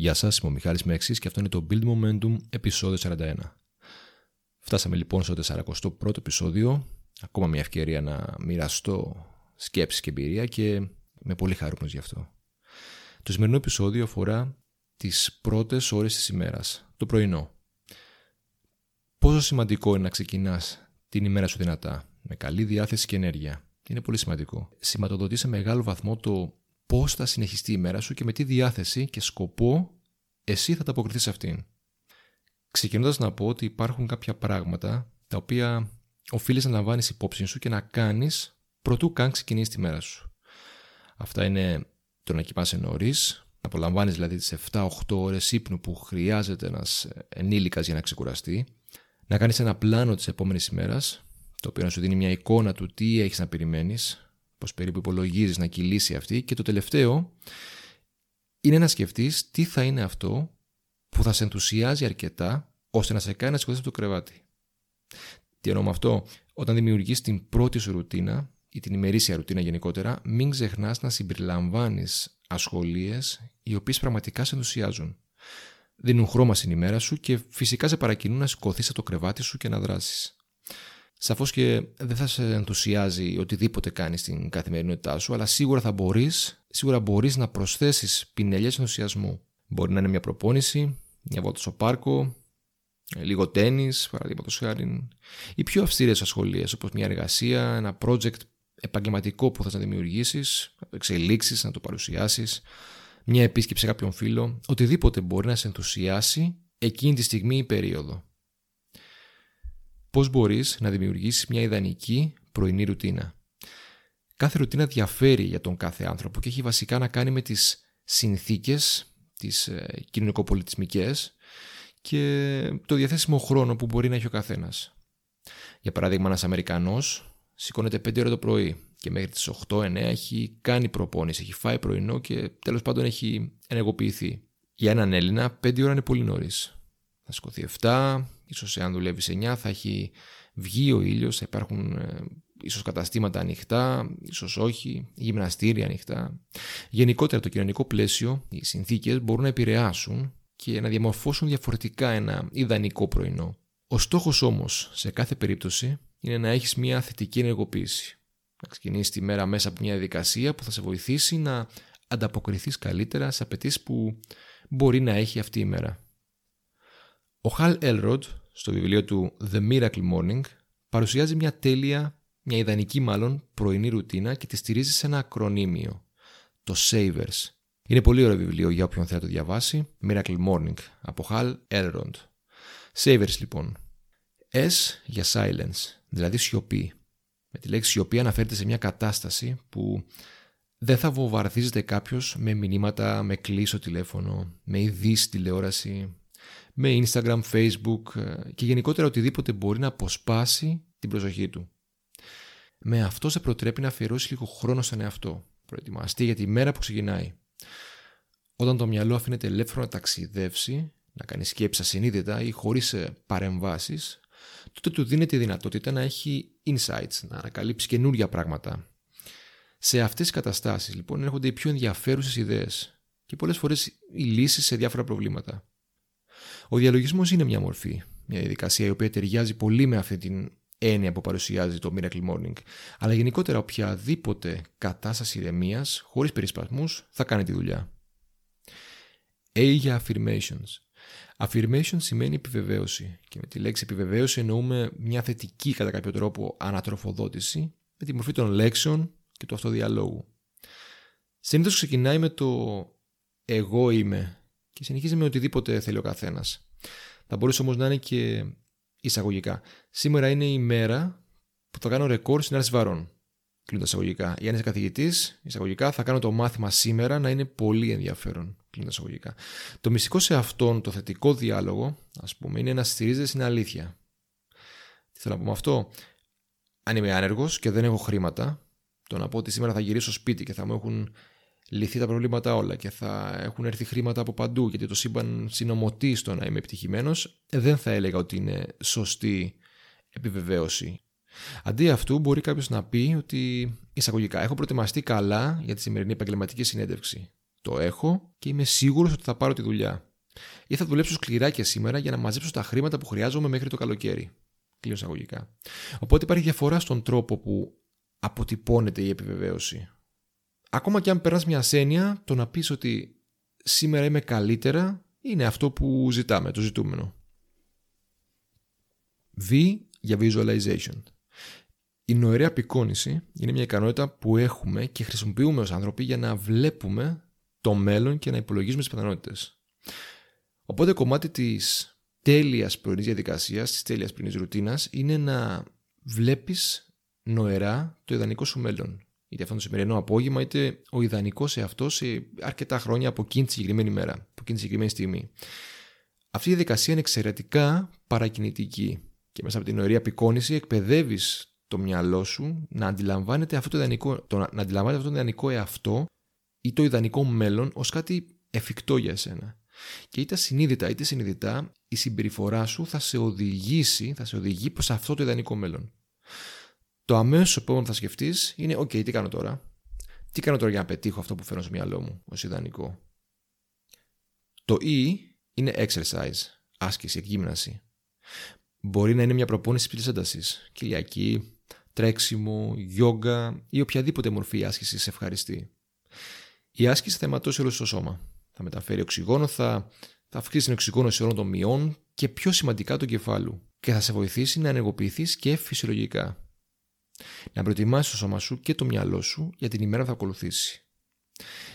Γεια σας, είμαι ο Μιχάλης Μέξης και αυτό είναι το Build Momentum επεισόδιο 41. Φτάσαμε λοιπόν στο 41ο επεισόδιο, ακόμα μια ευκαιρία να μοιραστώ σκέψεις και εμπειρία και είμαι πολύ χαρούμενος γι' αυτό. Το σημερινό επεισόδιο αφορά τις πρώτες ώρες της ημέρας, το πρωινό. Πόσο σημαντικό είναι να ξεκινάς την ημέρα σου δυνατά, με καλή διάθεση και ενέργεια. Είναι πολύ σημαντικό. Σηματοδοτεί σε μεγάλο βαθμό το πώς θα συνεχιστεί η μέρα σου και με τι διάθεση και σκοπό εσύ θα τα αποκριθεί σε αυτήν. Ξεκινώντας να πω ότι υπάρχουν κάποια πράγματα τα οποία οφείλεις να λαμβάνεις υπόψη σου και να κάνεις προτού καν ξεκινήσει τη μέρα σου. Αυτά είναι το να κοιμάσαι νωρίς, να απολαμβάνεις δηλαδή τις 7-8 ώρες ύπνου που χρειάζεται ένα ενήλικας για να ξεκουραστεί, να κάνεις ένα πλάνο της επόμενης ημέρας, το οποίο να σου δίνει μια εικόνα του τι έχεις να περιμένεις, πώ περίπου υπολογίζεις να κυλήσει αυτή, και το τελευταίο είναι να σκεφτείς τι θα είναι αυτό που θα σε ενθουσιάζει αρκετά ώστε να σε κάνει να σηκωθείς από το κρεβάτι. Τι εννοώ με αυτό, όταν δημιουργείς την πρώτη σου ρουτίνα ή την ημερήσια ρουτίνα γενικότερα, μην ξεχνάς να συμπεριλαμβάνεις ασχολίες οι οποίες πραγματικά σε ενθουσιάζουν. Δίνουν χρώμα στην ημέρα σου και φυσικά σε παρακινούν να σηκωθείς από το κρεβάτι σου και να δράσεις. Σαφώς και δεν θα σε ενθουσιάζει οτιδήποτε κάνεις στην καθημερινότητά σου, αλλά σίγουρα θα μπορείς σίγουρα μπορείς να προσθέσεις πινελιές ενθουσιασμού. Μπορεί να είναι μια προπόνηση, μια βόλτα στο πάρκο, λίγο τέννη, παραδείγματος χάρη, ή πιο αυστηρές ασχολίες όπως μια εργασία, ένα project επαγγελματικό που θα να δημιουργήσεις, να το εξελίξεις, να το παρουσιάσεις, μια επίσκεψη σε κάποιον φίλο, οτιδήποτε μπορεί να σε ενθουσιάσει εκείνη τη στιγμή ή περίοδο. Πώς μπορείς να δημιουργήσεις μια ιδανική πρωινή ρουτίνα. Κάθε ρουτίνα διαφέρει για τον κάθε άνθρωπο και έχει βασικά να κάνει με τις συνθήκες, τις ε, κοινωνικοπολιτισμικές και το διαθέσιμο χρόνο που μπορεί να έχει ο καθένας. Για παράδειγμα, ένας Αμερικανός σηκώνεται 5 ώρα το πρωί και μέχρι τις 8-9 έχει κάνει προπόνηση, έχει φάει πρωινό και τέλος πάντων έχει ενεργοποιηθεί. Για έναν Έλληνα 5 ώρα είναι πολύ νωρίς. Θα σηκωθεί 7, ίσως εάν δουλεύεις 9 θα έχει βγει ο ήλιος, θα υπάρχουν ε, ίσως καταστήματα ανοιχτά, ίσως όχι, γυμναστήρια ανοιχτά. Γενικότερα το κοινωνικό πλαίσιο, οι συνθήκες μπορούν να επηρεάσουν και να διαμορφώσουν διαφορετικά ένα ιδανικό πρωινό. Ο στόχος όμως σε κάθε περίπτωση είναι να έχεις μια θετική ενεργοποίηση. Να ξεκινήσεις τη μέρα μέσα από μια διαδικασία που θα σε βοηθήσει να ανταποκριθείς καλύτερα σε απαιτήσεις που μπορεί να έχει αυτή η μέρα. Ο Χαλ Elrod στο βιβλίο του The Miracle Morning παρουσιάζει μια τέλεια μια ιδανική μάλλον πρωινή ρουτίνα και τη στηρίζει σε ένα ακρονίμιο, το Savers. Είναι πολύ ωραίο βιβλίο για όποιον θέλει να το διαβάσει, Miracle Morning, από Hal Elrond. Savers λοιπόν. S για silence, δηλαδή σιωπή. Με τη λέξη σιωπή αναφέρεται σε μια κατάσταση που δεν θα βομβαρδίζεται κάποιος με μηνύματα, με κλείσω τηλέφωνο, με ειδήσει τηλεόραση, με Instagram, Facebook ε, και γενικότερα οτιδήποτε μπορεί να αποσπάσει την προσοχή του. Με αυτό σε προτρέπει να αφιερώσει λίγο χρόνο στον εαυτό. Προετοιμαστεί για τη μέρα που ξεκινάει. Όταν το μυαλό αφήνεται ελεύθερο να ταξιδεύσει, να κάνει σκέψη ασυνείδητα ή χωρίς ε, παρεμβάσεις, τότε του δίνεται η δυνατότητα να έχει insights, να ανακαλύψει καινούργια πράγματα. Σε αυτές τις καταστάσεις, λοιπόν, έρχονται οι πιο ενδιαφέρουσες ιδέες και πολλές φορές οι λύσεις σε διάφορα προβλήματα. Ο διαλογισμός είναι μια μορφή, μια διαδικασία η οποία ταιριάζει πολύ με αυτή την έννοια που παρουσιάζει το Miracle Morning. Αλλά γενικότερα οποιαδήποτε κατάσταση ηρεμίας, χωρίς περισπασμούς, θα κάνει τη δουλειά. A για affirmations. Affirmation σημαίνει επιβεβαίωση και με τη λέξη επιβεβαίωση εννοούμε μια θετική κατά κάποιο τρόπο ανατροφοδότηση με τη μορφή των λέξεων και του αυτοδιαλόγου. Συνήθως ξεκινάει με το εγώ είμαι και συνεχίζει με οτιδήποτε θέλει ο καθένας. Θα μπορούσε όμως να είναι και εισαγωγικά. Σήμερα είναι η μέρα που θα κάνω ρεκόρ στην άρση βαρών. Κλείνοντας εισαγωγικά. Για να είσαι καθηγητής, εισαγωγικά, θα κάνω το μάθημα σήμερα να είναι πολύ ενδιαφέρον. Κλείνοντας εισαγωγικά. Το μυστικό σε αυτόν το θετικό διάλογο, ας πούμε, είναι να στηρίζεται στην αλήθεια. Τι θέλω να πω με αυτό; Αν είμαι άνεργος και δεν έχω χρήματα, το να πω ότι σήμερα θα γυρίσω σπίτι και θα μου έχουν λυθεί τα προβλήματα όλα και θα έχουν έρθει χρήματα από παντού γιατί το σύμπαν συνομωτεί στο να είμαι επιτυχημένος, δεν θα έλεγα ότι είναι σωστή επιβεβαίωση. Αντί αυτού, μπορεί κάποιος να πει ότι εισαγωγικά έχω προετοιμαστεί καλά για τη σημερινή επαγγελματική συνέντευξη. Το το έχω και είμαι σίγουρος ότι θα πάρω τη δουλειά. Ή θα δουλέψω σκληρά και σήμερα για να μαζέψω τα χρήματα που χρειάζομαι μέχρι το καλοκαίρι. Κλείνω εισαγωγικά. Οπότε υπάρχει διαφορά στον τρόπο που αποτυπώνεται η επιβεβαίωση. Ακόμα και αν περνά μια ασθένεια, το να πεις ότι σήμερα είμαι καλύτερα είναι αυτό που ζητάμε, το ζητούμενο. V για visualization. Η νοερή απεικόνηση είναι μια ικανότητα που έχουμε και χρησιμοποιούμε ως άνθρωποι για να βλέπουμε το μέλλον και να υπολογίζουμε τις πιθανότητες. Οπότε κομμάτι της τέλειας πρωινής διαδικασίας, της τέλειας πρωινής ρουτίνας είναι να βλέπεις νοερά το ιδανικό σου μέλλον. Είτε αυτό το σημερινό απόγευμα, είτε ο ιδανικός σε αυτό σε αρκετά χρόνια από εκείνη τη συγκεκριμένη μέρα, από εκείνη τη συγκεκριμένη στιγμή. Αυτή η διαδικασία είναι εξαιρετικά παρακινητική και μέσα από την νοερή απεικόνηση εκπαιδεύεις το μυαλό σου να αντιλαμβάνεται αυτό το ιδανικό, το, να αντιλαμβάνεται αυτό το ιδανικό εαυτό ή το ιδανικό μέλλον ως κάτι εφικτό για εσένα. Και είτε συνείδητα είτε συνειδητά η συμπεριφορά σου θα σε οδηγήσει, θα σε οδηγεί προς αυτό το ιδανικό μέλλον. Το αμέσως επόμενο που θα σκεφτείς είναι: OK, τι κάνω τώρα; Τι κάνω τώρα για να πετύχω αυτό που φέρνω στο μυαλό μου ως ιδανικό; Το E είναι exercise, άσκηση, εκγύμναση. Μπορεί να είναι μια προπόνηση ψηλή έντασης, κοιλιακή, τρέξιμο, γιόγκα ή οποιαδήποτε μορφή άσκηση σε ευχαριστεί. Η άσκηση θα αιματώσει όλο το σώμα. Θα μεταφέρει οξυγόνο, θα, θα αυξήσει την οξυγόνωση όλων των μειών και πιο σημαντικά του κεφάλου και θα σε βοηθήσει να ενεργοποιηθείς και φυσιολογικά. Να προετοιμάσει το σώμα σου και το μυαλό σου για την ημέρα που θα ακολουθήσει.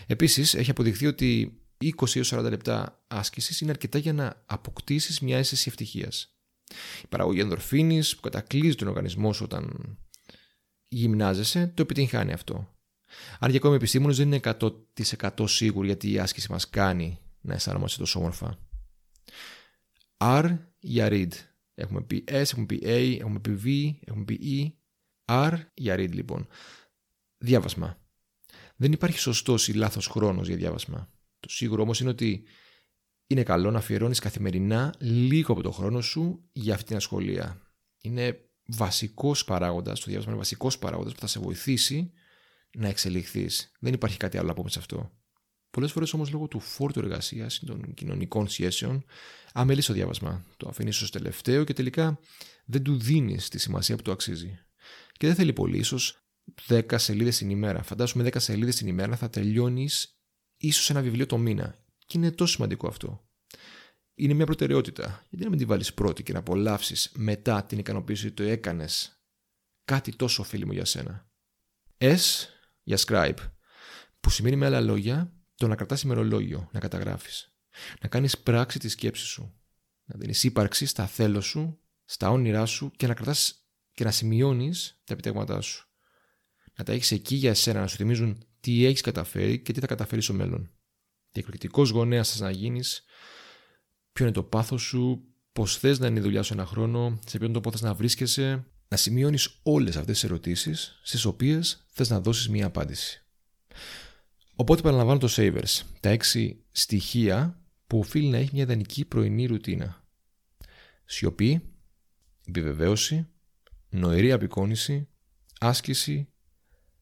Επίσης, έχει αποδειχθεί ότι 20 40 λεπτά άσκησης είναι αρκετά για να αποκτήσεις μια αίσθηση ευτυχίας. Η παραγωγή ενδορφίνης που κατακλείζει τον οργανισμό σου όταν γυμνάζεσαι το επιτυγχάνει αυτό. Αν και ακόμη επιστήμονε δεν είναι 100% σίγουροι γιατί η άσκηση μας κάνει να αισθανόμαστε τόσο όμορφα. R για read. Έχουμε πει S, έχουμε πει A, έχουμε πει V, έχουμε πει E. R για read λοιπόν. Διάβασμα. Δεν υπάρχει σωστός ή λάθος χρόνος για διάβασμα. Το σίγουρο όμως είναι ότι είναι καλό να αφιερώνεις καθημερινά λίγο από το χρόνο σου για αυτή την ασχολία. Είναι βασικός παράγοντας, το διάβασμα είναι βασικός παράγοντας που θα σε βοηθήσει να εξελιχθείς. Δεν υπάρχει κάτι άλλο να πούμε σε αυτό. Πολλές φορές όμως λόγω του φόρτου εργασίας ή των κοινωνικών σχέσεων, αμελείς το διάβασμα. Το αφήνεις ως τελευταίο και τελικά δεν του δίνεις τη σημασία που του αξίζει. Και δεν θέλει πολύ, ίσως 10 σελίδες την ημέρα. Φαντάσουμε 10 σελίδες την ημέρα θα τελειώνεις ίσως ένα βιβλίο το μήνα. Και είναι τόσο σημαντικό αυτό. Είναι μια προτεραιότητα. Γιατί να μην την βάλεις πρώτη και να απολαύσεις μετά την ικανοποίηση ότι το έκανες κάτι τόσο ωφέλιμο για σένα. S για scribe, που σημαίνει με άλλα λόγια το να κρατάς ημερολόγιο, να καταγράφεις. Να κάνεις πράξη τη σκέψη σου. Να δίνεις ύπαρξη στα θέλω σου, στα όνειρά σου και να κρατάς και να σημειώνεις τα επιτέγματά σου. Να τα έχεις εκεί για εσένα, να σου θυμίζουν τι έχεις καταφέρει και τι θα καταφέρεις στο μέλλον. Τι εκπληκτικός γονέας θες να γίνεις, ποιο είναι το πάθος σου, πώς θες να είναι η δουλειά σου ένα χρόνο, σε ποιον τόπο θες να βρίσκεσαι, να σημειώνεις όλες αυτές τις ερωτήσεις στις οποίες θες να δώσεις μία απάντηση. Οπότε παραλαμβάνω το Savers, τα έξι στοιχεία που οφείλει να έχει μια ιδανική πρωινή ρουτίνα. Σιωπή, επιβεβαίωση, νοερή απεικόνηση, άσκηση,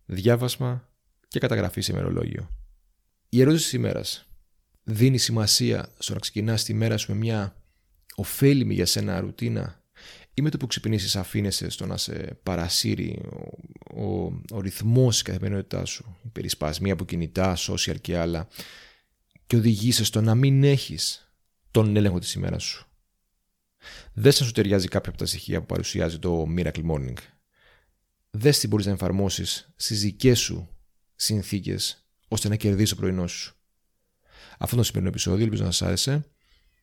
διάβασμα και καταγραφή σε ημερολόγιο. Η ερώτηση της ημέρας. Δίνει σημασία στο να ξεκινάς τη μέρα σου με μια ωφέλιμη για σένα ρουτίνα ή με το που ξυπνήσεις αφήνεσαι στο να σε παρασύρει ο, ο, ο ρυθμός της καθημερινότητάς σου, η περισπασμοί από κινητά, social και άλλα και οδηγείσαι στο να μην έχεις τον έλεγχο της ημέρας σου. Δεν θα σου ταιριάζει κάποια από τα στοιχεία που παρουσιάζει το Miracle Morning. Δες τι μπορείς να εφαρμόσεις στις δικές σου συνθήκες ώστε να κερδίσεις το πρωινό σου. Αυτό είναι το σημερινό επεισόδιο, ελπίζω να σας άρεσε.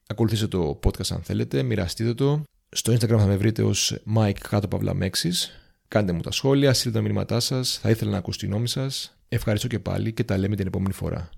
Ακολουθήστε το podcast αν θέλετε, μοιραστείτε το στο Instagram θα με βρείτε ως Mike κάτω παύλα Κάντε μου τα σχόλια, στείλτε τα μηνύματά σας. Θα ήθελα να ακούσω τη γνώμη σας. Ευχαριστώ και πάλι και τα λέμε την επόμενη φορά.